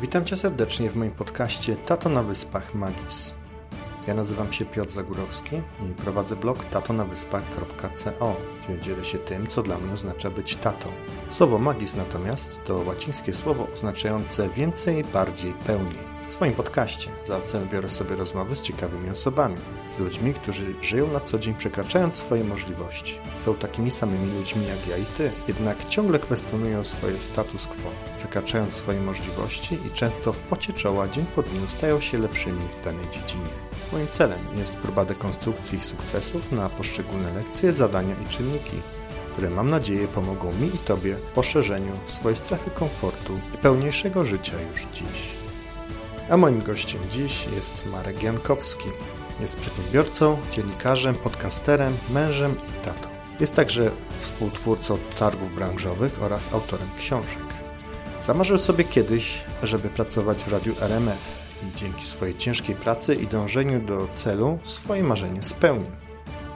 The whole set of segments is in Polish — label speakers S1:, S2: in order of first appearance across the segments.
S1: Witam Cię serdecznie w moim podcaście Tato na Wyspach Magis. Ja nazywam się Piotr Zagórowski i prowadzę blog tatonawyspach.co, gdzie dzielę się tym, co dla mnie oznacza być tatą. Słowo magis natomiast to łacińskie słowo oznaczające więcej, bardziej, pełniej. W swoim podcaście za ocenę biorę sobie rozmowy z ciekawymi osobami, z ludźmi, którzy żyją na co dzień przekraczając swoje możliwości. Są takimi samymi ludźmi jak ja i ty, jednak ciągle kwestionują swoje status quo, przekraczając swoje możliwości i często w pocie czoła dzień po dniu stają się lepszymi w danej dziedzinie. Moim celem jest próba dekonstrukcji ich sukcesów na poszczególne lekcje, zadania i czynniki, które mam nadzieję pomogą mi i Tobie w poszerzeniu swojej strefy komfortu i pełniejszego życia już dziś. A moim gościem dziś jest Marek Jankowski. Jest przedsiębiorcą, dziennikarzem, podcasterem, mężem i tatą. Jest także współtwórcą targów branżowych oraz autorem książek. Zamarzył sobie kiedyś, żeby pracować w radiu RMF dzięki swojej ciężkiej pracy i dążeniu do celu swoje marzenie spełnił.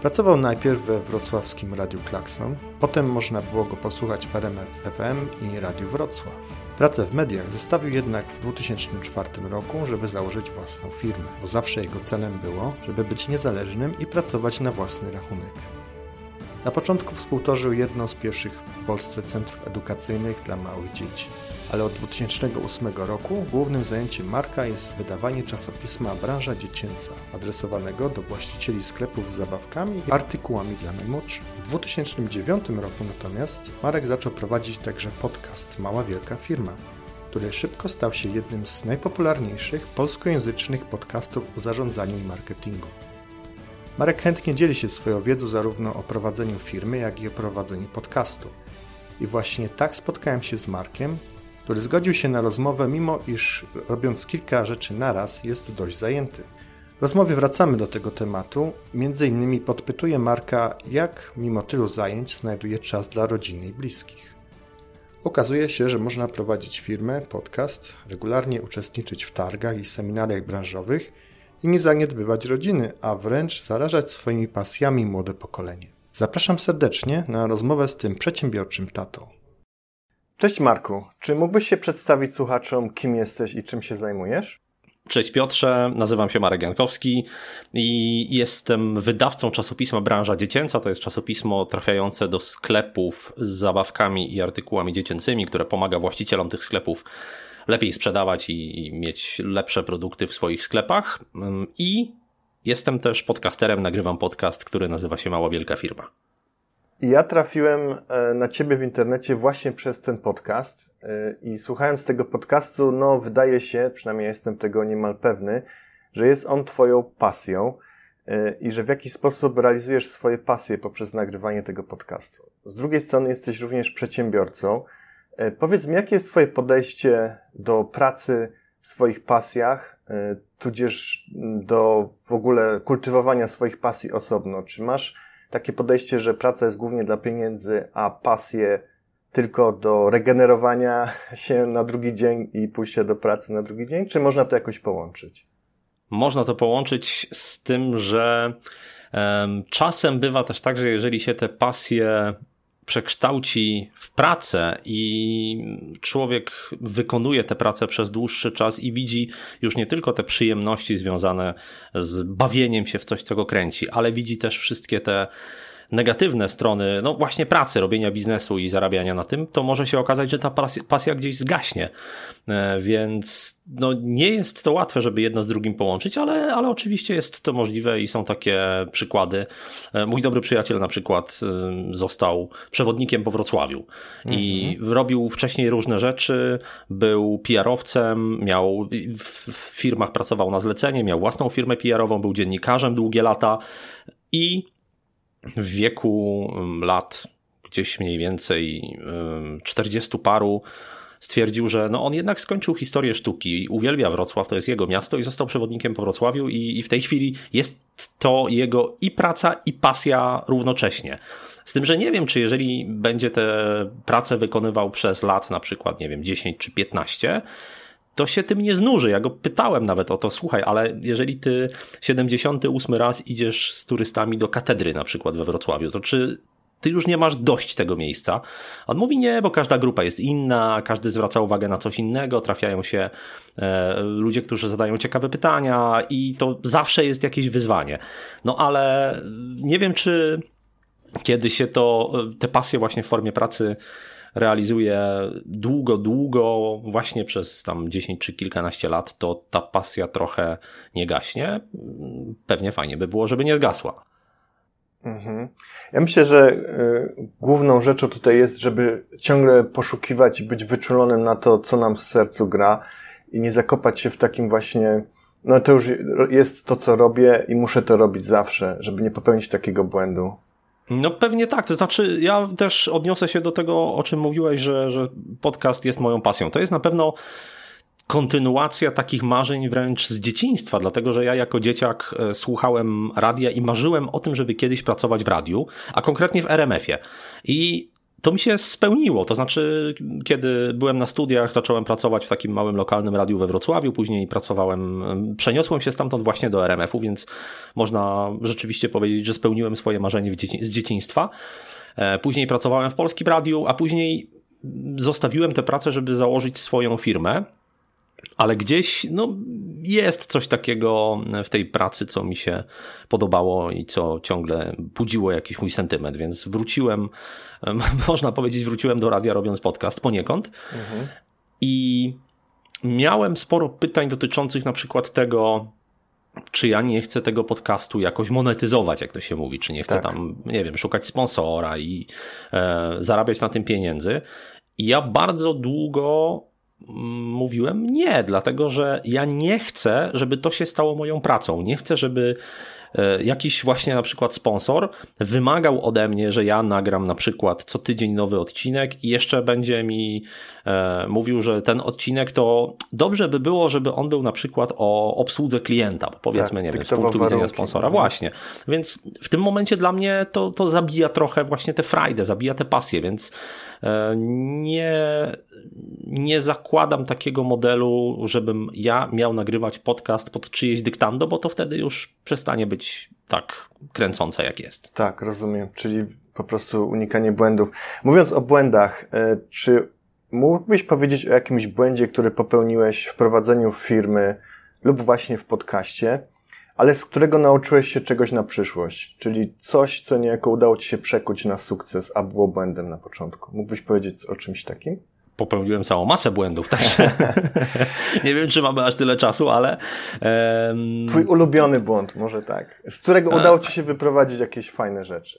S1: Pracował najpierw we wrocławskim Radiu Klakson, potem można było go posłuchać w RMF FM i Radiu Wrocław. Pracę w mediach zostawił jednak w 2004 roku, żeby założyć własną firmę, bo zawsze jego celem było, żeby być niezależnym i pracować na własny rachunek. Na początku współtworzył jedno z pierwszych w Polsce centrów edukacyjnych dla małych dzieci ale od 2008 roku głównym zajęciem Marka jest wydawanie czasopisma Branża Dziecięca, adresowanego do właścicieli sklepów z zabawkami i artykułami dla najmłodszych. W 2009 roku natomiast Marek zaczął prowadzić także podcast Mała Wielka Firma, który szybko stał się jednym z najpopularniejszych polskojęzycznych podcastów o zarządzaniu i marketingu. Marek chętnie dzieli się swoją wiedzą zarówno o prowadzeniu firmy, jak i o prowadzeniu podcastu. I właśnie tak spotkałem się z Markiem, który zgodził się na rozmowę, mimo iż robiąc kilka rzeczy naraz jest dość zajęty. W rozmowie wracamy do tego tematu. Między innymi podpytuję Marka, jak mimo tylu zajęć znajduje czas dla rodziny i bliskich. Okazuje się, że można prowadzić firmę, podcast, regularnie uczestniczyć w targach i seminariach branżowych i nie zaniedbywać rodziny, a wręcz zarażać swoimi pasjami młode pokolenie. Zapraszam serdecznie na rozmowę z tym przedsiębiorczym tatą. Cześć Marku, czy mógłbyś się przedstawić słuchaczom, kim jesteś i czym się zajmujesz?
S2: Cześć Piotrze, nazywam się Marek Jankowski i jestem wydawcą czasopisma Branża Dziecięca. To jest czasopismo trafiające do sklepów z zabawkami i artykułami dziecięcymi, które pomaga właścicielom tych sklepów lepiej sprzedawać i mieć lepsze produkty w swoich sklepach. I jestem też podcasterem, nagrywam podcast, który nazywa się Mała Wielka Firma.
S1: Ja trafiłem e, na Ciebie w internecie właśnie przez ten podcast e, i słuchając tego podcastu, no wydaje się, przynajmniej jestem tego niemal pewny, że jest on Twoją pasją e, i że w jakiś sposób realizujesz swoje pasje poprzez nagrywanie tego podcastu. Z drugiej strony jesteś również przedsiębiorcą. Powiedz mi, jakie jest Twoje podejście do pracy w swoich pasjach, tudzież do w ogóle kultywowania swoich pasji osobno? Czy masz takie podejście, że praca jest głównie dla pieniędzy, a pasje tylko do regenerowania się na drugi dzień i pójścia do pracy na drugi dzień? Czy można to jakoś połączyć?
S2: Można to połączyć z tym, że czasem bywa też tak, że jeżeli się te pasje przekształci w pracę i człowiek wykonuje tę pracę przez dłuższy czas i widzi już nie tylko te przyjemności związane z bawieniem się w coś, co go kręci, ale widzi też wszystkie te negatywne strony, no właśnie pracy, robienia biznesu i zarabiania na tym, to może się okazać, że ta pasja gdzieś zgaśnie. E, więc no, nie jest to łatwe, żeby jedno z drugim połączyć, ale, ale oczywiście jest to możliwe i są takie przykłady. E, mój dobry przyjaciel na przykład e, został przewodnikiem po Wrocławiu i mhm. robił wcześniej różne rzeczy, był PR-owcem, miał w firmach pracował na zlecenie, miał własną firmę PR-ową, był dziennikarzem długie lata i w wieku lat gdzieś mniej więcej 40 paru stwierdził, że no on jednak skończył historię sztuki, uwielbia Wrocław, to jest jego miasto i został przewodnikiem po Wrocławiu i, i w tej chwili jest to jego i praca i pasja równocześnie. Z tym, że nie wiem, czy jeżeli będzie tę pracę wykonywał przez lat, na przykład, nie wiem, 10 czy 15, to się tym nie znuży. Ja go pytałem nawet o to, słuchaj, ale jeżeli ty 78 raz idziesz z turystami do katedry na przykład we Wrocławiu, to czy ty już nie masz dość tego miejsca. On mówi nie, bo każda grupa jest inna, każdy zwraca uwagę na coś innego, trafiają się e, ludzie, którzy zadają ciekawe pytania i to zawsze jest jakieś wyzwanie. No ale nie wiem, czy kiedy się to, te pasje właśnie w formie pracy realizuje długo, długo, właśnie przez tam 10 czy kilkanaście lat, to ta pasja trochę nie gaśnie. Pewnie fajnie by było, żeby nie zgasła.
S3: Mhm. Ja myślę, że y, główną rzeczą tutaj jest, żeby ciągle poszukiwać i być wyczulonym na to, co nam w sercu gra i nie zakopać się w takim właśnie, no to już jest to, co robię i muszę to robić zawsze, żeby nie popełnić takiego błędu.
S2: No pewnie tak, to znaczy ja też odniosę się do tego, o czym mówiłeś, że, że podcast jest moją pasją. To jest na pewno kontynuacja takich marzeń wręcz z dzieciństwa, dlatego że ja jako dzieciak e, słuchałem radia i marzyłem o tym, żeby kiedyś pracować w radiu, a konkretnie w RMF-ie. I to mi się spełniło. To znaczy, kiedy byłem na studiach, zacząłem pracować w takim małym lokalnym radiu we Wrocławiu, później pracowałem, przeniosłem się stamtąd właśnie do RMF-u, więc można rzeczywiście powiedzieć, że spełniłem swoje marzenie z dzieciństwa. E, później pracowałem w Polskim Radiu, a później zostawiłem tę pracę, żeby założyć swoją firmę ale gdzieś no, jest coś takiego w tej pracy, co mi się podobało i co ciągle budziło jakiś mój sentyment, więc wróciłem, można powiedzieć, wróciłem do radia robiąc podcast poniekąd mhm. i miałem sporo pytań dotyczących na przykład tego, czy ja nie chcę tego podcastu jakoś monetyzować, jak to się mówi, czy nie chcę tak. tam, nie wiem, szukać sponsora i e, zarabiać na tym pieniędzy. I ja bardzo długo mówiłem nie, dlatego że ja nie chcę, żeby to się stało moją pracą. Nie chcę, żeby e, jakiś właśnie na przykład sponsor wymagał ode mnie, że ja nagram na przykład co tydzień nowy odcinek i jeszcze będzie mi e, mówił, że ten odcinek to dobrze by było, żeby on był na przykład o obsłudze klienta, powiedzmy, tak, nie wiem, z punktu warunki. widzenia sponsora. Mhm. Właśnie. Więc w tym momencie dla mnie to, to zabija trochę właśnie tę frajdę, zabija tę pasję, więc e, nie, nie zakładam takiego modelu, żebym ja miał nagrywać podcast pod czyjeś dyktando, bo to wtedy już przestanie być tak kręcące, jak jest.
S3: Tak, rozumiem. Czyli po prostu unikanie błędów. Mówiąc o błędach, e, czy mógłbyś powiedzieć o jakimś błędzie, który popełniłeś w prowadzeniu firmy lub właśnie w podcaście, ale z którego nauczyłeś się czegoś na przyszłość? Czyli coś, co niejako udało ci się przekuć na sukces, a było błędem na początku. Mógłbyś powiedzieć o czymś takim?
S2: Popełniłem całą masę błędów, także nie wiem, czy mamy aż tyle czasu, ale...
S3: Um... Twój ulubiony błąd, może tak, z którego udało ci się wyprowadzić jakieś fajne rzeczy.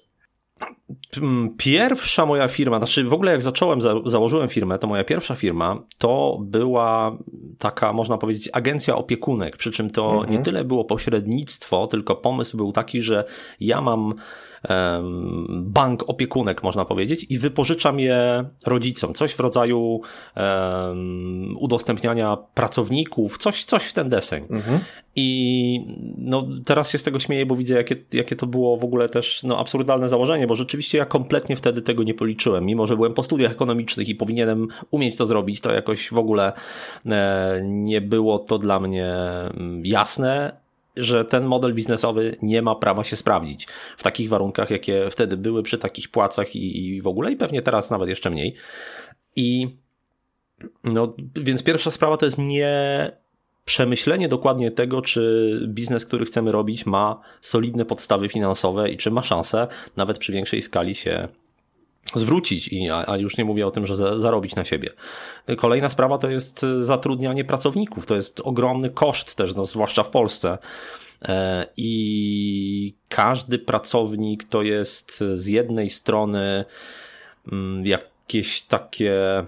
S2: Pierwsza moja firma, znaczy w ogóle jak zacząłem, za, założyłem firmę, to moja pierwsza firma to była taka, można powiedzieć, agencja opiekunek, przy czym to mhm. nie tyle było pośrednictwo, tylko pomysł był taki, że ja mam bank opiekunek, można powiedzieć, i wypożyczam je rodzicom. Coś w rodzaju um, udostępniania pracowników, coś, coś w ten deseń. Mhm. I no, teraz się z tego śmieję, bo widzę, jakie, jakie to było w ogóle też no, absurdalne założenie, bo rzeczywiście ja kompletnie wtedy tego nie policzyłem. Mimo, że byłem po studiach ekonomicznych i powinienem umieć to zrobić, to jakoś w ogóle e, nie było to dla mnie mm, jasne że ten model biznesowy nie ma prawa się sprawdzić w takich warunkach, jakie wtedy były przy takich płacach i, i w ogóle, i pewnie teraz nawet jeszcze mniej. I no, więc pierwsza sprawa to jest nie przemyślenie dokładnie tego, czy biznes, który chcemy robić, ma solidne podstawy finansowe i czy ma szansę nawet przy większej skali się zwrócić, i, a, już nie mówię o tym, że za, zarobić na siebie. Kolejna sprawa to jest e, zatrudnianie pracowników. To jest ogromny koszt też, no, zwłaszcza w Polsce. E, I każdy pracownik to jest z jednej strony mm, jakieś takie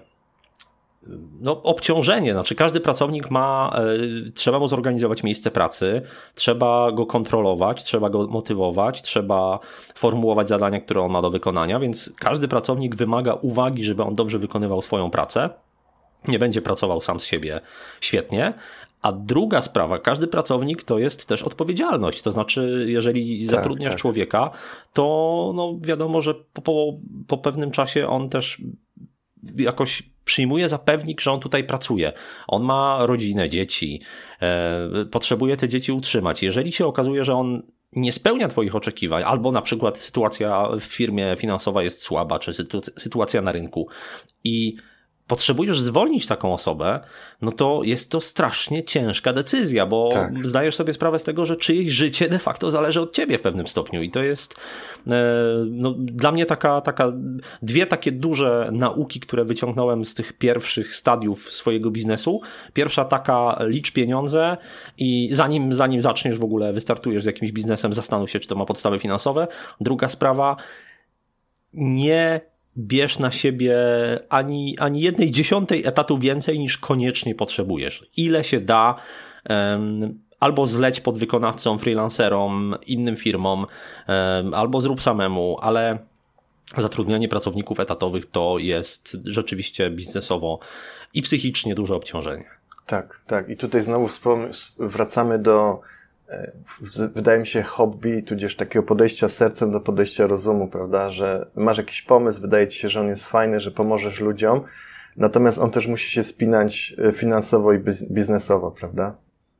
S2: no, obciążenie. Znaczy, każdy pracownik ma, e, trzeba mu zorganizować miejsce pracy, trzeba go kontrolować, trzeba go motywować, trzeba formułować zadania, które on ma do wykonania, więc każdy pracownik wymaga uwagi, żeby on dobrze wykonywał swoją pracę. Nie będzie pracował sam z siebie świetnie, a druga sprawa, każdy pracownik to jest też odpowiedzialność. To znaczy, jeżeli tak, zatrudniasz tak. człowieka, to no, wiadomo, że po, po, po pewnym czasie on też jakoś przyjmuje za pewnik, że on tutaj pracuje. On ma rodzinę, dzieci, e, potrzebuje te dzieci utrzymać. Jeżeli się okazuje, że on nie spełnia Twoich oczekiwań, albo na przykład sytuacja w firmie finansowa jest słaba, czy sytuacja na rynku i potrzebujesz zwolnić taką osobę, no to jest to strasznie ciężka decyzja, bo tak. zdajesz sobie sprawę z tego, że czyjeś życie de facto zależy od ciebie w pewnym stopniu i to jest e, no, dla mnie taka, taka, dwie takie duże nauki, które wyciągnąłem z tych pierwszych stadiów swojego biznesu. Pierwsza taka, licz pieniądze i zanim, zanim zaczniesz w ogóle, wystartujesz z jakimś biznesem, zastanów się, czy to ma podstawy finansowe. Druga sprawa, nie bierz na siebie ani, ani jednej dziesiątej etatu więcej niż koniecznie potrzebujesz. Ile się da, albo zleć pod wykonawcą, freelancerom, innym firmom, albo zrób samemu, ale zatrudnianie pracowników etatowych to jest rzeczywiście biznesowo i psychicznie duże obciążenie.
S3: Tak, tak. I tutaj znowu wracamy do wydaje mi się, hobby, tudzież takiego podejścia sercem do podejścia rozumu, prawda? Że masz jakiś pomysł, wydaje ci się, że on jest fajny, że pomożesz ludziom, natomiast on też musi się spinać e, finansowo i biznesowo, prawda?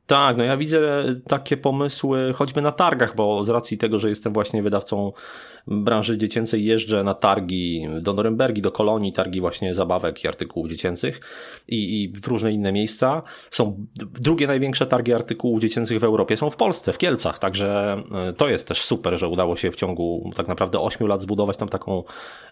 S2: Tak, no ja widzę takie pomysły choćby na targach, bo z racji tego, że jestem właśnie wydawcą branży dziecięcej, jeżdżę na targi do Norymbergi, do Kolonii, targi właśnie zabawek i artykułów dziecięcych i, i w różne inne miejsca. Są drugie największe targi artykułów dziecięcych w Europie, są w Polsce, w Kielcach, także e, to jest też super, że udało się w ciągu tak naprawdę 8 lat zbudować tam taką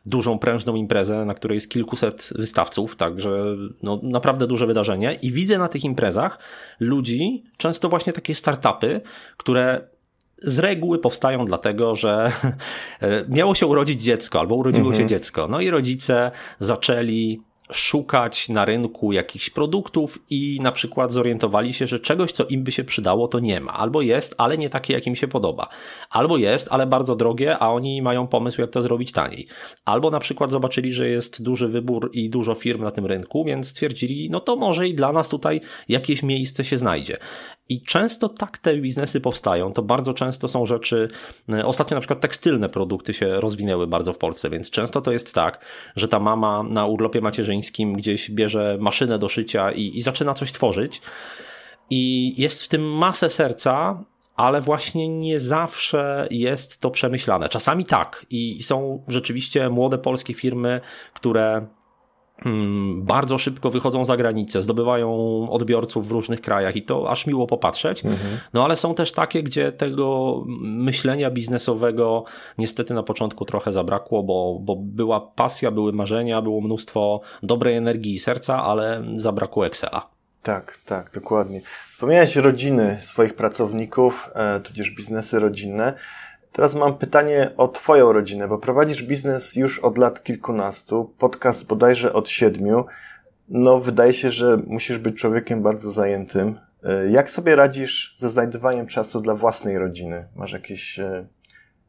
S2: dużą, prężną imprezę, na której jest kilkuset wystawców, także no, naprawdę duże wydarzenie i widzę na tych imprezach ludzi, często właśnie takie startupy, które z reguły powstają dlatego, że miało się urodzić dziecko albo urodziło mhm. się dziecko. No i rodzice zaczęli szukać na rynku jakichś produktów i na przykład zorientowali się, że czegoś, co im by się przydało, to nie ma. Albo jest, ale nie takie, jak im się podoba. Albo jest, ale bardzo drogie, a oni mają pomysł, jak to zrobić taniej. Albo na przykład zobaczyli, że jest duży wybór i dużo firm na tym rynku, więc stwierdzili, no to może i dla nas tutaj jakieś miejsce się znajdzie. I często tak te biznesy powstają. To bardzo często są rzeczy, e, ostatnio na przykład tekstylne produkty się rozwinęły bardzo w Polsce, więc często to jest tak, że ta mama na urlopie macierzyńskim gdzieś bierze maszynę do szycia i, i zaczyna coś tworzyć. I jest w tym masę serca, ale właśnie nie zawsze jest to przemyślane. Czasami tak i są rzeczywiście młode polskie firmy, które bardzo szybko wychodzą za granicę, zdobywają odbiorców w różnych krajach i to aż miło popatrzeć. Mhm. No ale są też takie, gdzie tego myślenia biznesowego niestety na początku trochę zabrakło, bo, bo była pasja, były marzenia, było mnóstwo dobrej energii i serca, ale zabrakło Excela.
S3: Tak, tak, dokładnie. Wspomniałeś rodziny swoich pracowników, e, tudzież biznesy rodzinne. Teraz mam pytanie o Twoją rodzinę, bo prowadzisz biznes już od lat kilkunastu, podcast bodajże od siedmiu. No, wydaje się, że musisz być człowiekiem bardzo zajętym. E, jak sobie radzisz ze znajdywaniem czasu dla własnej rodziny? Masz jakieś e,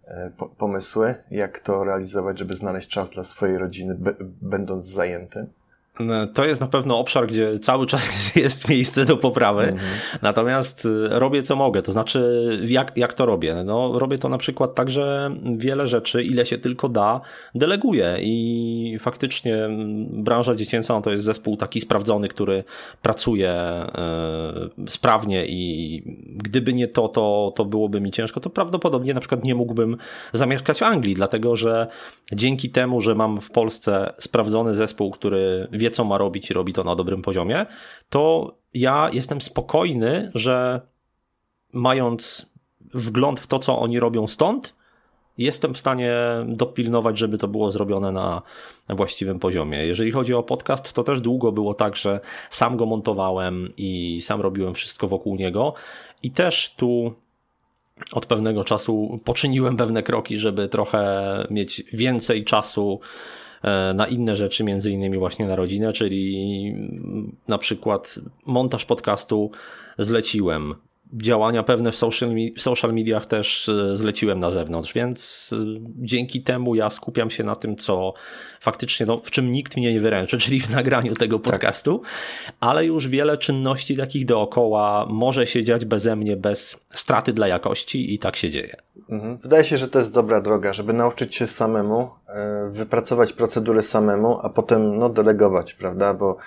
S3: e, pomysły, jak to realizować, żeby znaleźć czas dla swojej rodziny, będąc zajętym?
S2: To jest na pewno obszar, gdzie cały czas jest miejsce do poprawy. Mhm. Natomiast y, robię co mogę. To znaczy, jak, jak to robię? No, robię to na przykład tak, że wiele rzeczy, ile się tylko da, deleguję. I faktycznie mm, branża dziecięca no, to jest zespół taki sprawdzony, który pracuje e, sprawnie i gdyby nie to, to, to byłoby mi ciężko. To prawdopodobnie na przykład nie mógłbym zamieszkać w Anglii, dlatego że dzięki temu, że mam w Polsce sprawdzony zespół, który wie, co ma robić i robi to na dobrym poziomie, to ja jestem spokojny, że mając wgląd w to, co oni robią stąd, jestem w stanie dopilnować, żeby to było zrobione na właściwym poziomie. Jeżeli chodzi o podcast, to też długo było tak, że sam go montowałem i sam robiłem wszystko wokół niego i też tu od pewnego czasu poczyniłem pewne kroki, żeby trochę mieć więcej czasu na inne rzeczy, między innymi właśnie na rodzinę, czyli na przykład montaż podcastu zleciłem, działania pewne w social, w social mediach też e, zleciłem na zewnątrz, więc e, dzięki temu ja skupiam się na tym, co faktycznie, no, w czym nikt mnie nie wyręczy, czyli w nagraniu tego tak. podcastu, tak. ale już wiele czynności takich dookoła może się dziać beze mnie, bez straty dla jakości i tak się dzieje.
S3: Mhm. Wydaje się, że to jest dobra droga, żeby nauczyć się samemu, e, wypracować procedury samemu, a potem no, delegować, prawda? Bo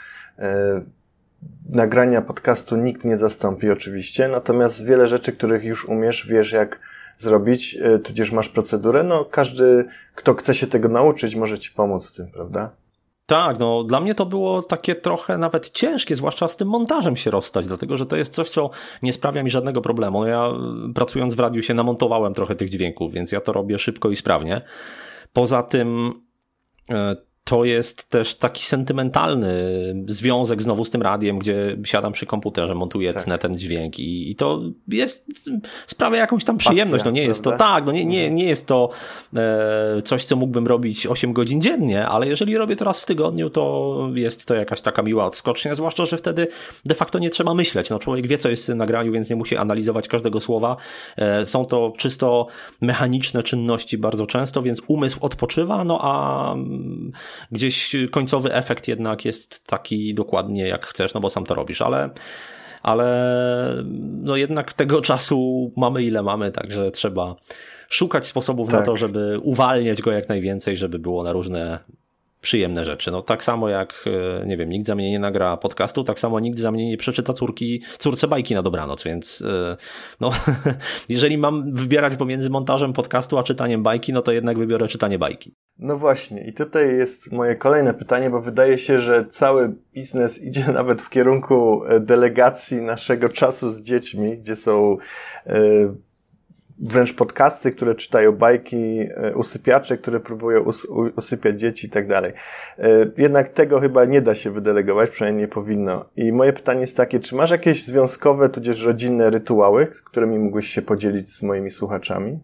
S3: nagrania podcastu nikt nie zastąpi oczywiście, natomiast wiele rzeczy, których już umiesz, wiesz jak zrobić, e, tudzież masz procedurę, no każdy, kto chce się tego nauczyć, może ci pomóc w tym, prawda?
S2: Tak, no dla mnie to było takie trochę nawet ciężkie, zwłaszcza z tym montażem się rozstać, dlatego że to jest coś, co nie sprawia mi żadnego problemu. Ja pracując w radiu się namontowałem trochę tych dźwięków, więc ja to robię szybko i sprawnie. Poza tym e, to jest też taki sentymentalny związek znowu z tym radiem, gdzie siadam przy komputerze, montuję tak. ten dźwięk i, i, to jest, sprawia jakąś tam przyjemność. Pasja, no nie jest prawda? to, tak, no nie, nie, mhm. nie jest to e, coś, co mógłbym robić 8 godzin dziennie, ale jeżeli robię to raz w tygodniu, to jest to jakaś taka miła odskocznia, zwłaszcza, że wtedy de facto nie trzeba myśleć. No człowiek wie, co jest w tym nagraniu, więc nie musi analizować każdego słowa. E, są to czysto mechaniczne czynności bardzo często, więc umysł odpoczywa, no a gdzieś końcowy efekt jednak jest taki dokładnie jak chcesz, no bo sam to robisz, ale ale no jednak tego czasu mamy ile mamy, także trzeba szukać sposobów tak. na to, żeby uwalniać go jak najwięcej, żeby było na różne przyjemne rzeczy. No tak samo jak, e, nie wiem, nikt za mnie nie nagra podcastu, tak samo nikt za mnie nie przeczyta córki, córce bajki na dobranoc, więc e, no, jeżeli mam wybierać pomiędzy montażem podcastu a czytaniem bajki, no to jednak wybiorę czytanie bajki.
S3: No właśnie, i tutaj jest moje kolejne pytanie, bo wydaje się, że cały biznes idzie nawet w kierunku e, delegacji naszego czasu z dziećmi, gdzie są wręcz podcasty, które czytają bajki, e, usypiacze, które próbują usypiać dzieci i tak dalej. E, jednak tego chyba nie da się wydelegować, przynajmniej nie powinno. I moje pytanie jest takie, czy masz jakieś związkowe, tudzież rodzinne rytuały, z którymi mógłbyś się podzielić z moimi słuchaczami?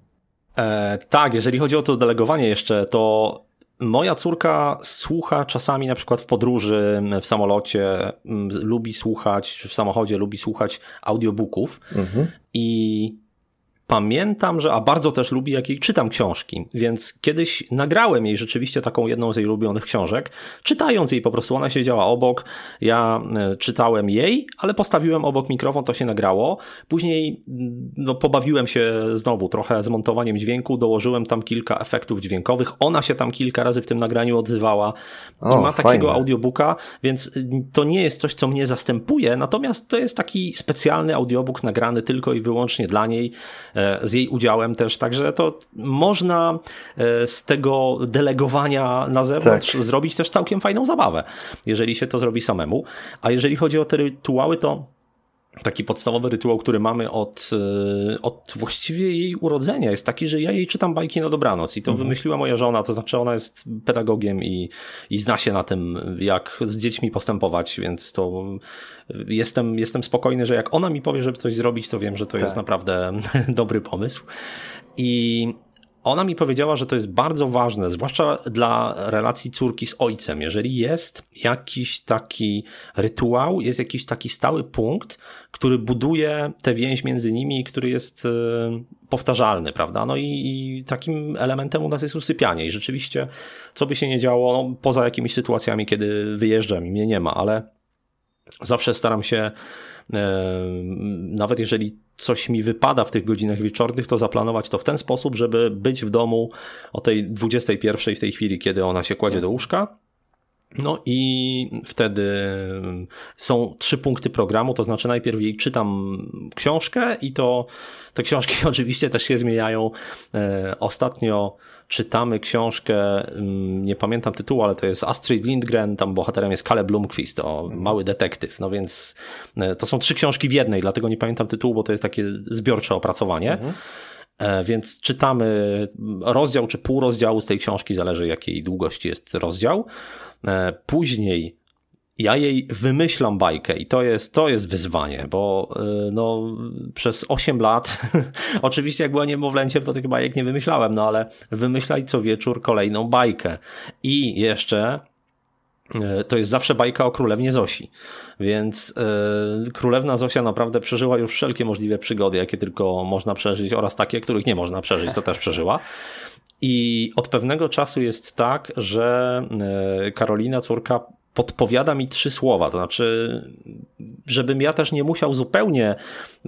S2: E, tak, jeżeli chodzi o to delegowanie jeszcze, to Moja córka słucha czasami na przykład w podróży, w samolocie, lubi słuchać, czy w samochodzie lubi słuchać audiobooków mhm. i pamiętam, że, a bardzo też lubi, jak jej czytam książki, więc kiedyś nagrałem jej rzeczywiście taką jedną z jej ulubionych książek, czytając jej po prostu, ona siedziała obok, ja e, czytałem jej, ale postawiłem obok mikrofon, to się nagrało, później mm, no, pobawiłem się znowu trochę z montowaniem dźwięku, dołożyłem tam kilka efektów dźwiękowych, ona się tam kilka razy w tym nagraniu odzywała o, i ma takiego fajne. audiobooka, więc y, to nie jest coś, co mnie zastępuje, natomiast to jest taki specjalny audiobook nagrany tylko i wyłącznie dla niej, E, z jej udziałem też, także to można e, z tego delegowania na zewnątrz tak. zrobić też całkiem fajną zabawę, jeżeli się to zrobi samemu. A jeżeli chodzi o te rytuały, to taki podstawowy rytuał, który mamy od, e, od właściwie jej urodzenia jest taki, że ja jej czytam bajki na dobranoc i to mhm. wymyśliła moja żona, to znaczy ona jest pedagogiem i, i zna się na tym, jak z dziećmi postępować, więc to jestem, jestem spokojny, że jak ona mi powie, żeby coś zrobić, to wiem, że to tak. jest naprawdę dobry pomysł. I ona mi powiedziała, że to jest bardzo ważne, zwłaszcza dla relacji córki z ojcem. Jeżeli jest jakiś taki rytuał, jest jakiś taki stały punkt, który buduje tę więź między nimi i który jest e, powtarzalny, prawda? No i, i, takim elementem u nas jest usypianie. I rzeczywiście, co by się nie działo, no, poza jakimiś sytuacjami, kiedy wyjeżdżam i mnie nie ma, ale zawsze staram się nawet jeżeli coś mi wypada w tych godzinach wieczornych, to zaplanować to w ten sposób, żeby być w domu o tej 21 w tej chwili, kiedy ona się kładzie do łóżka. No i wtedy są trzy punkty programu, to znaczy najpierw jej czytam książkę i to te książki oczywiście też się zmieniają. E, ostatnio czytamy książkę, mm, nie pamiętam tytułu, ale to jest Astrid Lindgren, tam bohaterem jest Caleb Blomqvist, to mały detektyw, no więc e, to są trzy książki w jednej, dlatego nie pamiętam tytułu, bo to jest takie zbiorcze opracowanie. Mhm. E, więc czytamy rozdział czy pół rozdziału z tej książki, zależy jakiej długości jest rozdział. E, później ja jej wymyślam bajkę i to jest, to jest wyzwanie, bo y, no, przez 8 lat, oczywiście jak była niemowlęciem, to tych bajek nie wymyślałem, no ale wymyślaj co wieczór kolejną bajkę. I jeszcze y, to jest zawsze bajka o królewnie Zosi. Więc yy, królewna Zosia naprawdę przeżyła już wszelkie możliwe przygody, jakie tylko można przeżyć, oraz takie, których nie można przeżyć, to też przeżyła. I od pewnego czasu jest tak, że yy, Karolina, córka, podpowiada mi trzy słowa, to znaczy, żebym ja też nie musiał zupełnie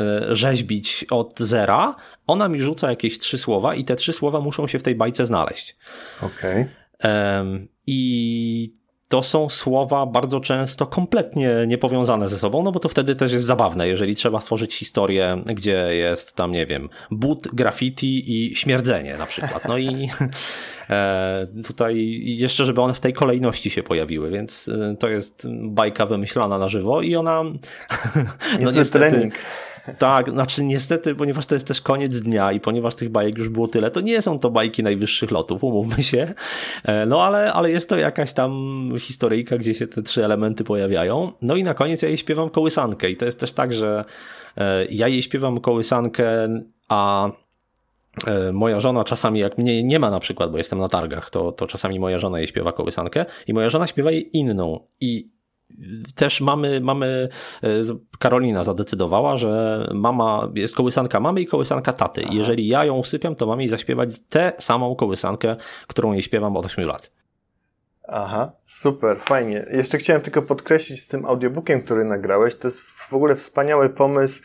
S2: e, rzeźbić od zera, ona mi rzuca jakieś trzy słowa i te trzy słowa muszą się w tej bajce znaleźć.
S3: Okej.
S2: Okay. I to są słowa bardzo często kompletnie niepowiązane ze sobą, no bo to wtedy też jest zabawne, jeżeli trzeba stworzyć historię, gdzie jest tam, nie wiem, but, graffiti i śmierdzenie na przykład. No i e, tutaj jeszcze, żeby one w tej kolejności się pojawiły, więc e, to jest bajka wymyślana na żywo i ona
S3: no niestety... Trening.
S2: Tak, znaczy niestety, ponieważ to jest też koniec dnia i ponieważ tych bajek już było tyle, to nie są to bajki najwyższych lotów, umówmy się. E, no ale, ale jest to jakaś tam historyjka, gdzie się te trzy elementy pojawiają. No i na koniec ja jej śpiewam kołysankę i to jest też tak, że e, ja jej śpiewam kołysankę, a e, moja żona czasami, jak mnie nie ma na przykład, bo jestem na targach, to, to czasami moja żona jej śpiewa kołysankę i moja żona śpiewa jej inną. I też mamy, mamy, e, Karolina zadecydowała, że mama, jest kołysanka mamy i kołysanka taty. Aha. Jeżeli ja ją usypiam, to mam jej zaśpiewać tę samą kołysankę, którą jej śpiewam od 8 lat.
S3: Aha, super, fajnie. Jeszcze chciałem tylko podkreślić z tym audiobookiem, który nagrałeś, to jest w ogóle wspaniały pomysł,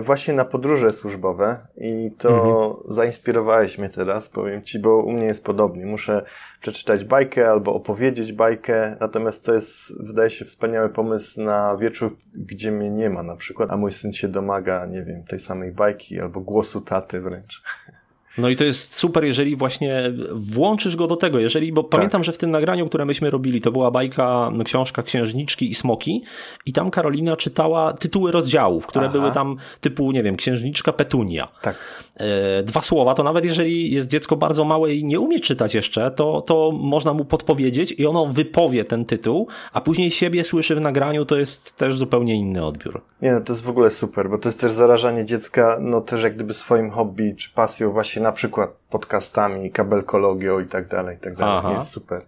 S3: właśnie na podróże służbowe i to mhm. zainspirowałeś mnie teraz, powiem Ci, bo u mnie jest podobnie. Muszę przeczytać bajkę albo opowiedzieć bajkę, natomiast to jest, wydaje się, wspaniały pomysł na wieczór, gdzie mnie nie ma na przykład, a mój syn się domaga, nie wiem, tej samej bajki albo głosu taty wręcz.
S2: No i to jest super, jeżeli właśnie włączysz go do tego, jeżeli, bo tak. pamiętam, że w tym nagraniu, które myśmy robili, to była bajka, książka Księżniczki i Smoki i tam Karolina czytała tytuły rozdziałów, które Aha. były tam typu, nie wiem, Księżniczka Petunia.
S3: Tak.
S2: E, dwa słowa, to nawet jeżeli jest dziecko bardzo małe i nie umie czytać jeszcze, to, to można mu podpowiedzieć i ono wypowie ten tytuł, a później siebie słyszy w nagraniu, to jest też zupełnie inny odbiór.
S3: Nie, no to jest w ogóle super, bo to jest też zarażanie dziecka, no też jak gdyby swoim hobby czy pasją właśnie na przykład podcastami, kabelkologią i tak dalej, i tak dalej. Nie, super.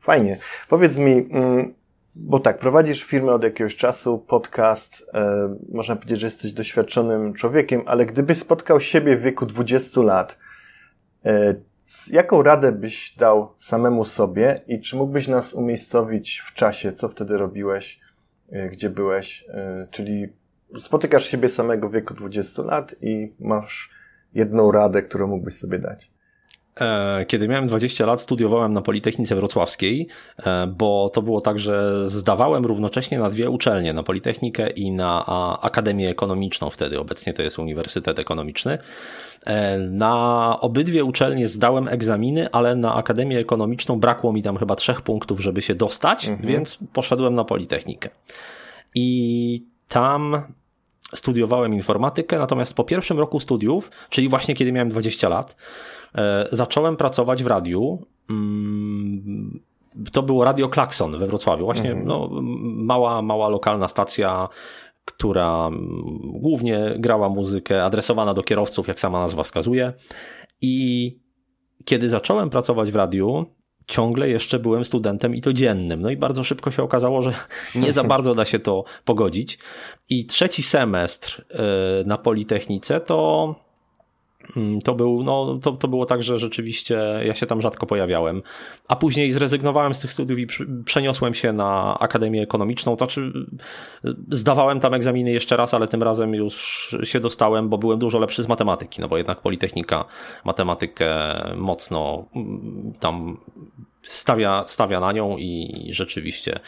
S3: Fajnie. Powiedz mi, mm, bo tak, prowadzisz firmę od jakiegoś czasu, podcast, e, można powiedzieć, że jesteś doświadczonym człowiekiem, ale gdybyś spotkał siebie w wieku 20 lat, e, jaką radę byś dał samemu sobie i czy mógłbyś nas umiejscowić w czasie, co wtedy robiłeś, e, gdzie byłeś, czyli spotykasz siebie samego w wieku 20 lat i masz jedną radę, którą mógłbyś sobie dać?
S2: E, kiedy miałem 20 lat, studiowałem na Politechnice Wrocławskiej, e, bo to było tak, że zdawałem równocześnie na dwie uczelnie, na Politechnikę i na Akademię Ekonomiczną wtedy, obecnie to jest Uniwersytet Ekonomiczny. E, na obydwie uczelnie zdałem egzaminy, ale na Akademię Ekonomiczną brakło mi tam chyba trzech punktów, żeby się dostać, mhm. więc poszedłem na Politechnikę. I tam studiowałem informatykę, natomiast po pierwszym roku studiów, czyli właśnie kiedy miałem 20 lat, e, zacząłem pracować w radiu. Mm, to było Radio Klakson we Wrocławiu, właśnie mhm. no, mała, mała lokalna stacja, która głównie grała muzykę adresowana do kierowców, jak sama nazwa wskazuje. I kiedy zacząłem pracować w radiu, ciągle jeszcze byłem studentem i to dziennym. No i bardzo szybko się okazało, że nie za bardzo da się to pogodzić. I trzeci semestr y, na Politechnice to to, był, no, to, to było tak, że rzeczywiście ja się tam rzadko pojawiałem. A później zrezygnowałem z tych studiów i przeniosłem się na Akademię Ekonomiczną. Znaczy, zdawałem tam egzaminy jeszcze raz, ale tym razem już się dostałem, bo byłem dużo lepszy z matematyki, no bo jednak Politechnika matematykę mocno mm, tam stawia, stawia na nią i rzeczywiście.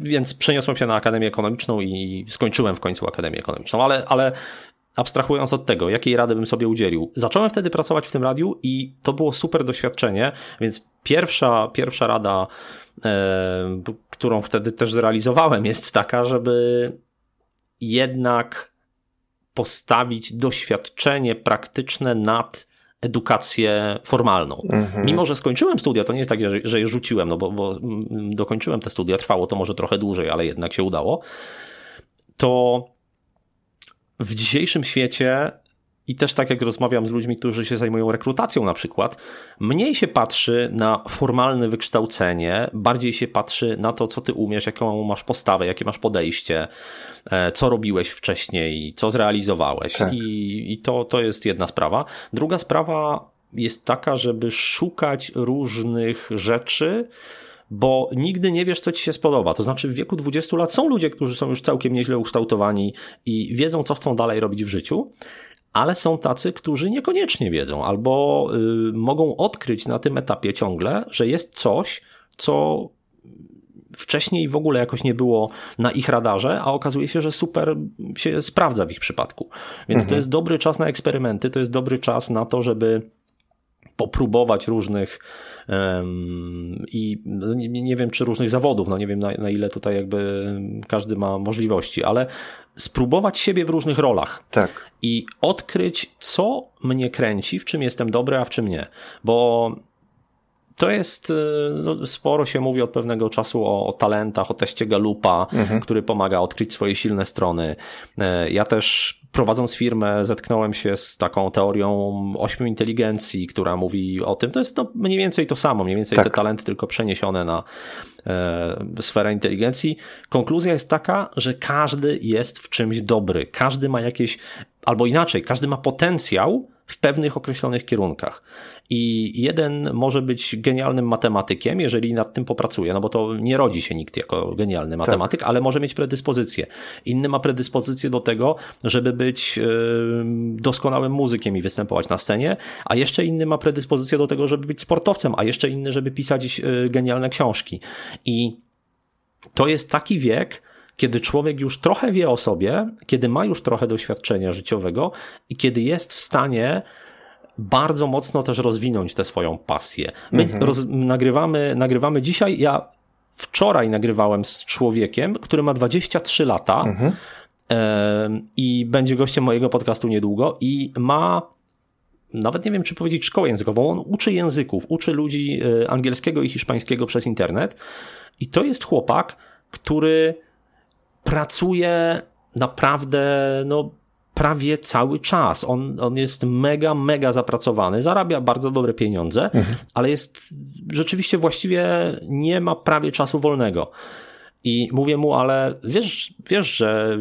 S2: Więc przeniosłem się na Akademię Ekonomiczną i skończyłem w końcu Akademię Ekonomiczną, ale, ale abstrahując od tego, jakiej rady bym sobie udzielił. Zacząłem wtedy pracować w tym radiu i to było super doświadczenie, więc pierwsza, pierwsza rada, e, którą wtedy też zrealizowałem, jest taka, żeby jednak postawić doświadczenie praktyczne nad edukację formalną. Mhm. Mimo, że skończyłem studia, to nie jest tak, że, że je rzuciłem, no bo, bo dokończyłem te studia, trwało to może trochę dłużej, ale jednak się udało, to w dzisiejszym świecie i też tak jak rozmawiam z ludźmi, którzy się zajmują rekrutacją na przykład, mniej się patrzy na formalne wykształcenie, bardziej się patrzy na to, co ty umiesz, jaką masz postawę, jakie masz podejście, e, co robiłeś wcześniej, co zrealizowałeś. Tak. I, i to, to jest jedna sprawa. Druga sprawa jest taka, żeby szukać różnych rzeczy, bo nigdy nie wiesz, co ci się spodoba. To znaczy, w wieku 20 lat są ludzie, którzy są już całkiem nieźle ukształtowani i wiedzą, co chcą dalej robić w życiu, ale są tacy, którzy niekoniecznie wiedzą albo y, mogą odkryć na tym etapie ciągle, że jest coś, co wcześniej w ogóle jakoś nie było na ich radarze, a okazuje się, że super się sprawdza w ich przypadku. Więc mhm. to jest dobry czas na eksperymenty, to jest dobry czas na to, żeby popróbować różnych i no, nie, nie, wiem, czy różnych zawodów, no nie wiem na, na ile tutaj jakby każdy ma możliwości, ale spróbować siebie w różnych rolach.
S3: Tak.
S2: I odkryć, co mnie kręci, w czym jestem dobry, a w czym nie. Bo to jest, y, no, sporo się mówi od pewnego czasu o, o talentach, o teście Galupa, mhm. który pomaga odkryć swoje silne strony. E, ja też prowadząc firmę zetknąłem się z taką teorią ośmiu inteligencji, która mówi o tym, to jest to mniej więcej to samo, mniej więcej tak. te talenty tylko przeniesione na e, sferę inteligencji. Konkluzja jest taka, że każdy jest w czymś dobry, każdy ma jakieś, albo inaczej, każdy ma potencjał w pewnych określonych kierunkach. I jeden może być genialnym matematykiem, jeżeli nad tym popracuje, no bo to nie rodzi się nikt jako genialny tak. matematyk, tak. ale może mieć predyspozycję. Inny ma predyspozycję do tego, żeby być doskonałym muzykiem i występować na scenie, a jeszcze inny ma predyspozycję do tego, żeby być sportowcem, a jeszcze inny, żeby pisać yy, genialne książki. I to jest taki wiek, kiedy człowiek już trochę wie o sobie, kiedy ma już trochę doświadczenia życiowego i kiedy jest w stanie bardzo mocno też rozwinąć tę swoją pasję. My mhm. roz, nagrywamy, nagrywamy dzisiaj, ja wczoraj nagrywałem z człowiekiem, który ma 23 lata mhm. i będzie gościem mojego podcastu niedługo i ma nawet nie wiem, czy powiedzieć szkołę językową, on uczy języków, uczy ludzi e, angielskiego i hiszpańskiego przez internet i to jest chłopak, który pracuje naprawdę, no, prawie cały czas. On, on jest mega, mega zapracowany, zarabia bardzo dobre pieniądze, mhm. ale jest rzeczywiście właściwie nie ma prawie czasu wolnego. I mówię mu, ale wiesz, wiesz, że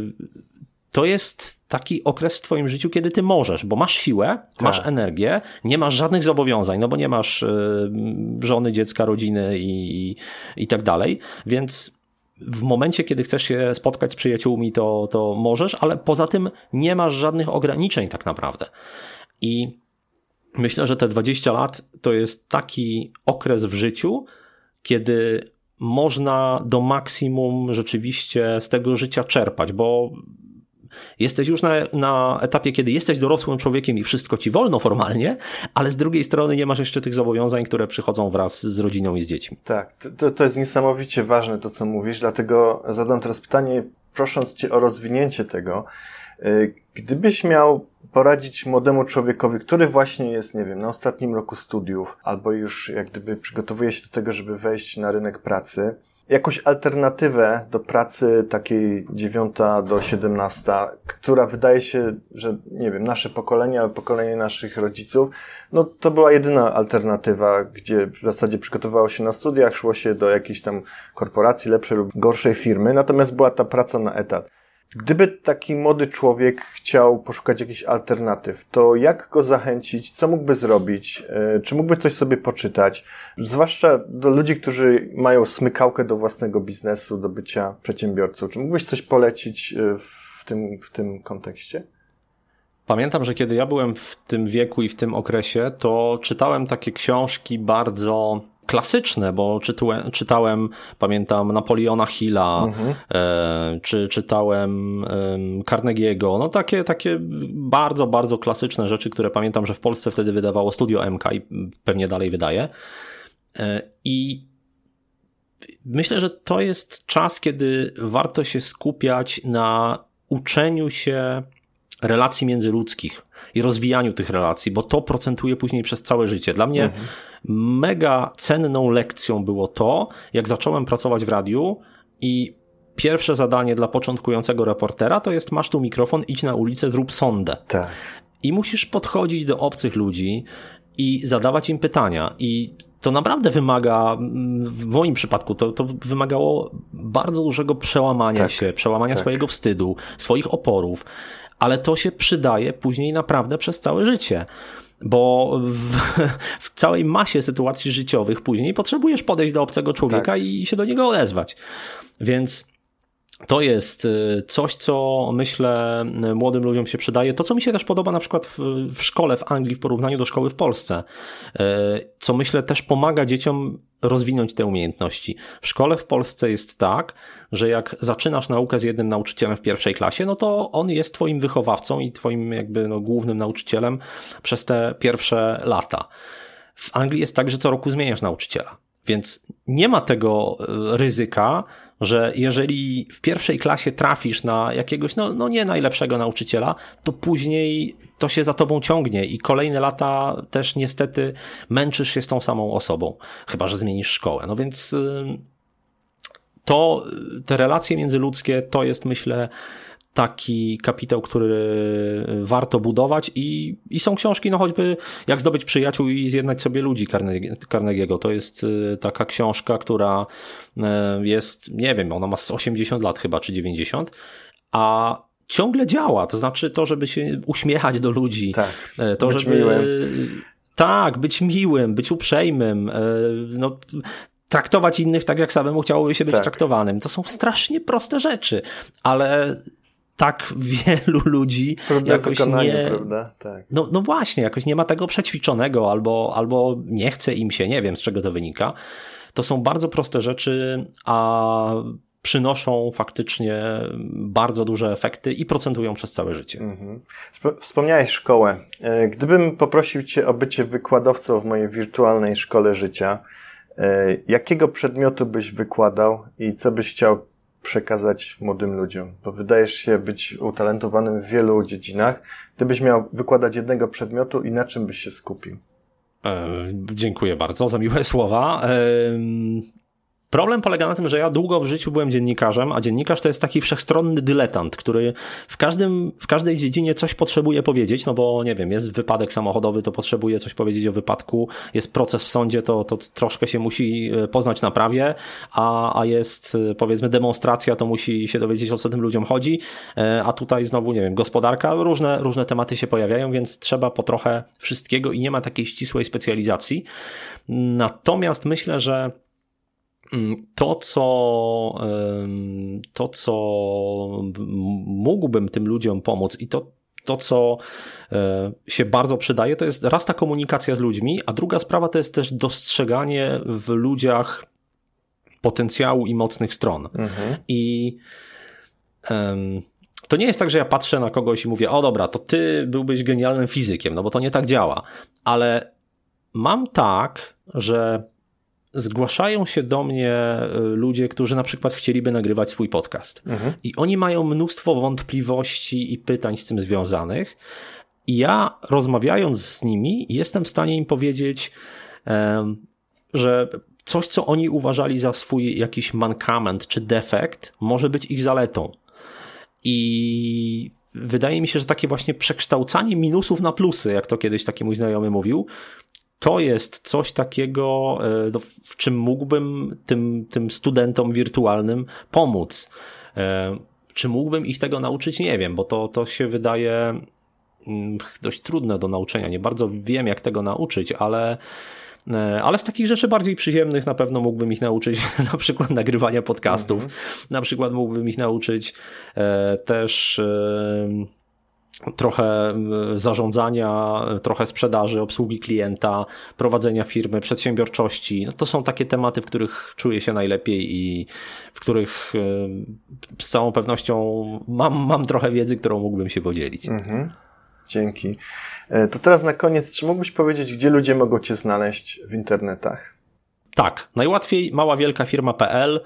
S2: to jest taki okres w twoim życiu, kiedy ty możesz, bo masz siłę, tak. masz energię, nie masz żadnych zobowiązań, no bo nie masz żony, dziecka, rodziny i, i, i tak dalej, więc w momencie, kiedy chcesz się spotkać z przyjaciółmi, to, to możesz, ale poza tym nie masz żadnych ograniczeń tak naprawdę. I myślę, że te 20 lat to jest taki okres w życiu, kiedy można do maksimum rzeczywiście z tego życia czerpać, bo Jesteś już na, na etapie, kiedy jesteś dorosłym człowiekiem i wszystko ci wolno formalnie, ale z drugiej strony nie masz jeszcze tych zobowiązań, które przychodzą wraz z rodziną i z dziećmi.
S3: Tak, to, to jest niesamowicie ważne to, co mówisz, dlatego zadam teraz pytanie, prosząc Cię o rozwinięcie tego. Y, gdybyś miał poradzić młodemu człowiekowi, który właśnie jest, nie wiem, na ostatnim roku studiów, albo już jak gdyby przygotowuje się do tego, żeby wejść na rynek pracy, jakąś alternatywę do pracy takiej 9 do 17, która wydaje się, że nie wiem, nasze pokolenie, ale pokolenie naszych rodziców, no to była jedyna alternatywa, gdzie w zasadzie przygotowywało się na studiach, szło się do jakiejś tam korporacji, lepszej lub gorszej firmy, natomiast była ta praca na etat. Gdyby taki młody człowiek chciał poszukać jakichś alternatyw, to jak go zachęcić? Co mógłby zrobić? E, czy mógłby coś sobie poczytać? Zwłaszcza do ludzi, którzy mają smykałkę do własnego biznesu, do bycia przedsiębiorcą. Czy mógłbyś coś polecić e, w tym, w tym kontekście?
S2: Pamiętam, że kiedy ja byłem w tym wieku i w tym okresie, to czytałem takie książki bardzo klasyczne, bo czytałem, czytałem pamiętam, Napoleona Hilla, mhm. e, czy czytałem e, Carnegie'ego, no takie, takie bardzo, bardzo klasyczne rzeczy, które pamiętam, że w Polsce wtedy wydawało Studio MK i pewnie dalej wydaje. E, I myślę, że to jest czas, kiedy warto się skupiać na uczeniu się relacji międzyludzkich i rozwijaniu tych relacji, bo to procentuje później przez całe życie. Dla mnie mhm. mega cenną lekcją było to, jak zacząłem pracować w radiu i pierwsze zadanie dla początkującego reportera to jest masz tu mikrofon, idź na ulicę, zrób sondę.
S3: Tak.
S2: I musisz podchodzić do obcych ludzi i zadawać im pytania. I to naprawdę wymaga, w moim przypadku, to, to wymagało bardzo dużego przełamania tak, się, przełamania tak. swojego wstydu, swoich oporów, ale to się przydaje później naprawdę przez całe życie. Bo w, w całej masie sytuacji życiowych później potrzebujesz podejść do obcego człowieka tak. i się do niego odezwać. Więc to jest y, coś, co myślę y, młodym ludziom się przydaje. To, co mi się też podoba na przykład w, w szkole w Anglii w porównaniu do szkoły w Polsce, y, co myślę też pomaga dzieciom rozwinąć te umiejętności. W szkole w Polsce jest tak, że jak zaczynasz naukę z jednym nauczycielem w pierwszej klasie, no to on jest twoim wychowawcą i twoim jakby no, głównym nauczycielem przez te pierwsze lata. W Anglii jest tak, że co roku zmieniasz nauczyciela. Więc nie ma tego ryzyka, że jeżeli w pierwszej klasie trafisz na jakiegoś, no, no nie najlepszego nauczyciela, to później to się za tobą ciągnie i kolejne lata też niestety męczysz się z tą samą osobą, chyba że zmienisz szkołę. No więc to, te relacje międzyludzkie to jest myślę taki kapitał, który warto budować i, i są książki, no choćby jak zdobyć przyjaciół i zjednać sobie ludzi Carnegie'ego. To jest y, taka książka, która y, jest, nie wiem, ona ma 80 lat chyba, czy 90, a ciągle działa. To znaczy to, żeby się uśmiechać do ludzi.
S3: Tak,
S2: y, to, żeby...
S3: Miłym.
S2: Tak, być miłym, być uprzejmym. No, traktować innych tak, jak samemu chciałoby się być tak. traktowanym. To są strasznie proste rzeczy, ale tak wielu ludzi
S3: Trudne jakoś nie... prawda? Tak.
S2: No, no właśnie, jakoś nie ma tego przećwiczonego albo, albo nie chce im się, nie wiem z czego to wynika. To są bardzo proste rzeczy, a przynoszą faktycznie bardzo duże efekty i procentują przez całe życie. Mhm.
S3: Wspomniałeś szkołę. E, gdybym poprosił Cię o bycie wykładowcą w mojej wirtualnej szkole życia, e, jakiego przedmiotu byś wykładał i co byś chciał przekazać młodym ludziom? Bo wydajesz się być utalentowanym w wielu dziedzinach. Gdybyś miał wykładać jednego przedmiotu i na czym byś się skupił?
S2: E, dziękuję bardzo za miłe słowa. E, Problem polega na tym, że ja długo w życiu byłem dziennikarzem, a dziennikarz to jest taki wszechstronny dyletant, który w, każdym, w każdej dziedzinie coś potrzebuje powiedzieć, no bo nie wiem, jest wypadek samochodowy, to potrzebuje coś powiedzieć o wypadku, jest proces w sądzie, to, to troszkę się musi e, poznać na prawie, a, a jest e, powiedzmy demonstracja, to musi się dowiedzieć o co tym ludziom chodzi, e, a tutaj znowu, nie wiem, gospodarka, różne, różne tematy się pojawiają, więc trzeba po trochę wszystkiego i nie ma takiej ścisłej specjalizacji. Natomiast myślę, że to, co, to, co mógłbym tym ludziom pomóc i to, to, co e, się bardzo przydaje, to jest raz ta komunikacja z ludźmi, a druga sprawa to jest też dostrzeganie w ludziach potencjału i mocnych stron. Mhm. I um, to nie jest tak, że ja patrzę na kogoś i mówię, o dobra, to ty byłbyś genialnym fizykiem, no bo to nie tak działa. Ale mam tak, że zgłaszają się do mnie y, ludzie, którzy na przykład chcieliby nagrywać swój podcast. Mhm. I oni mają mnóstwo wątpliwości i pytań z tym związanych. I ja rozmawiając z nimi, jestem w stanie im powiedzieć, że coś, co oni uważali za swój jakiś mankament czy defekt, może być ich zaletą. I wydaje mi się, że takie właśnie przekształcanie minusów na plusy, jak to kiedyś taki mój znajomy mówił, to jest coś takiego, e, no, w czym mógłbym tym, tym studentom wirtualnym pomóc. E, czy mógłbym ich tego nauczyć? Nie wiem, bo to, to się wydaje mm, dość trudne do nauczenia. Nie bardzo wiem, jak tego nauczyć, ale e, ale z takich rzeczy bardziej przyziemnych na pewno mógłbym ich nauczyć, na przykład nagrywania podcastów, mhm. na przykład mógłbym ich nauczyć też trochę zarządzania, trochę sprzedaży, obsługi klienta, prowadzenia firmy, przedsiębiorczości. No to są takie tematy, w których czuję się najlepiej i w których z całą pewnością mam, mam trochę wiedzy, którą mógłbym się podzielić. Mhm.
S3: Dzięki. E, to teraz na koniec, czy mógłbyś powiedzieć, gdzie ludzie mogą Cię znaleźć w internetach?
S2: Tak, najłatwiej maławielkafirma.pl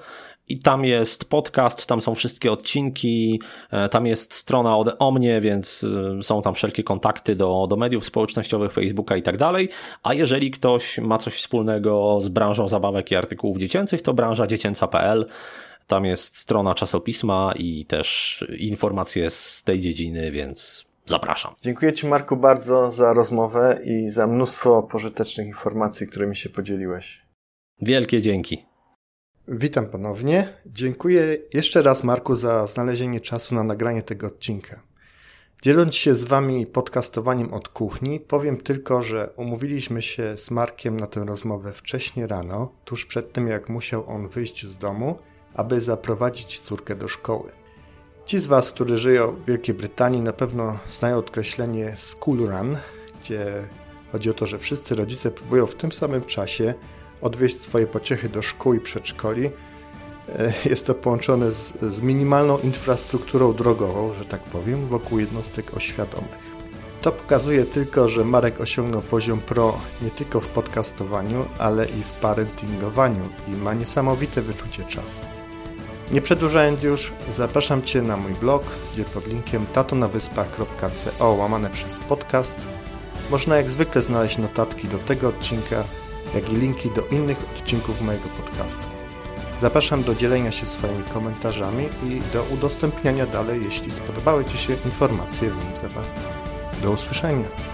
S2: i tam jest podcast, tam są wszystkie odcinki, e, tam jest strona o, o mnie, więc e, są tam wszelkie kontakty do, do mediów społecznościowych, Facebooka i tak dalej. A jeżeli ktoś ma coś wspólnego z branżą zabawek i artykułów dziecięcych, to branża dziecięca.pl. Tam jest strona czasopisma i też informacje z tej dziedziny, więc zapraszam.
S3: Dziękuję Ci, Marku, bardzo za rozmowę i za mnóstwo pożytecznych informacji, którymi się podzieliłeś.
S2: Wielkie dzięki.
S3: Witam ponownie. Dziękuję jeszcze raz Marku za znalezienie czasu na nagranie tego odcinka. Dzieląc się z Wami podcastowaniem od kuchni, powiem tylko, że umówiliśmy się z Markiem na tę rozmowę wcześnie rano, tuż przed tym jak musiał on wyjść z domu,
S1: aby zaprowadzić córkę do szkoły. Ci z Was, którzy żyją w Wielkiej Brytanii, na pewno znają określenie school run, gdzie chodzi o to, że wszyscy rodzice próbują w tym samym czasie odwieźć swoje pociechy do szkół i przedszkoli. E, jest to połączone z, z minimalną infrastrukturą drogową, że tak powiem, wokół jednostek oświadomych. To pokazuje tylko, że Marek osiągnął poziom pro nie tylko w podcastowaniu, ale i w parentingowaniu i ma niesamowite wyczucie czasu. Nie przedłużając już, zapraszam Cię na mój blog, gdzie pod linkiem tatonawyspach.co łamane przez podcast można jak zwykle znaleźć notatki do tego odcinka, jak i linki do innych odcinków mojego podcastu. Zapraszam do dzielenia się swoimi komentarzami i do udostępniania dalej, jeśli spodobały Ci się informacje w nim zawarte. Do usłyszenia.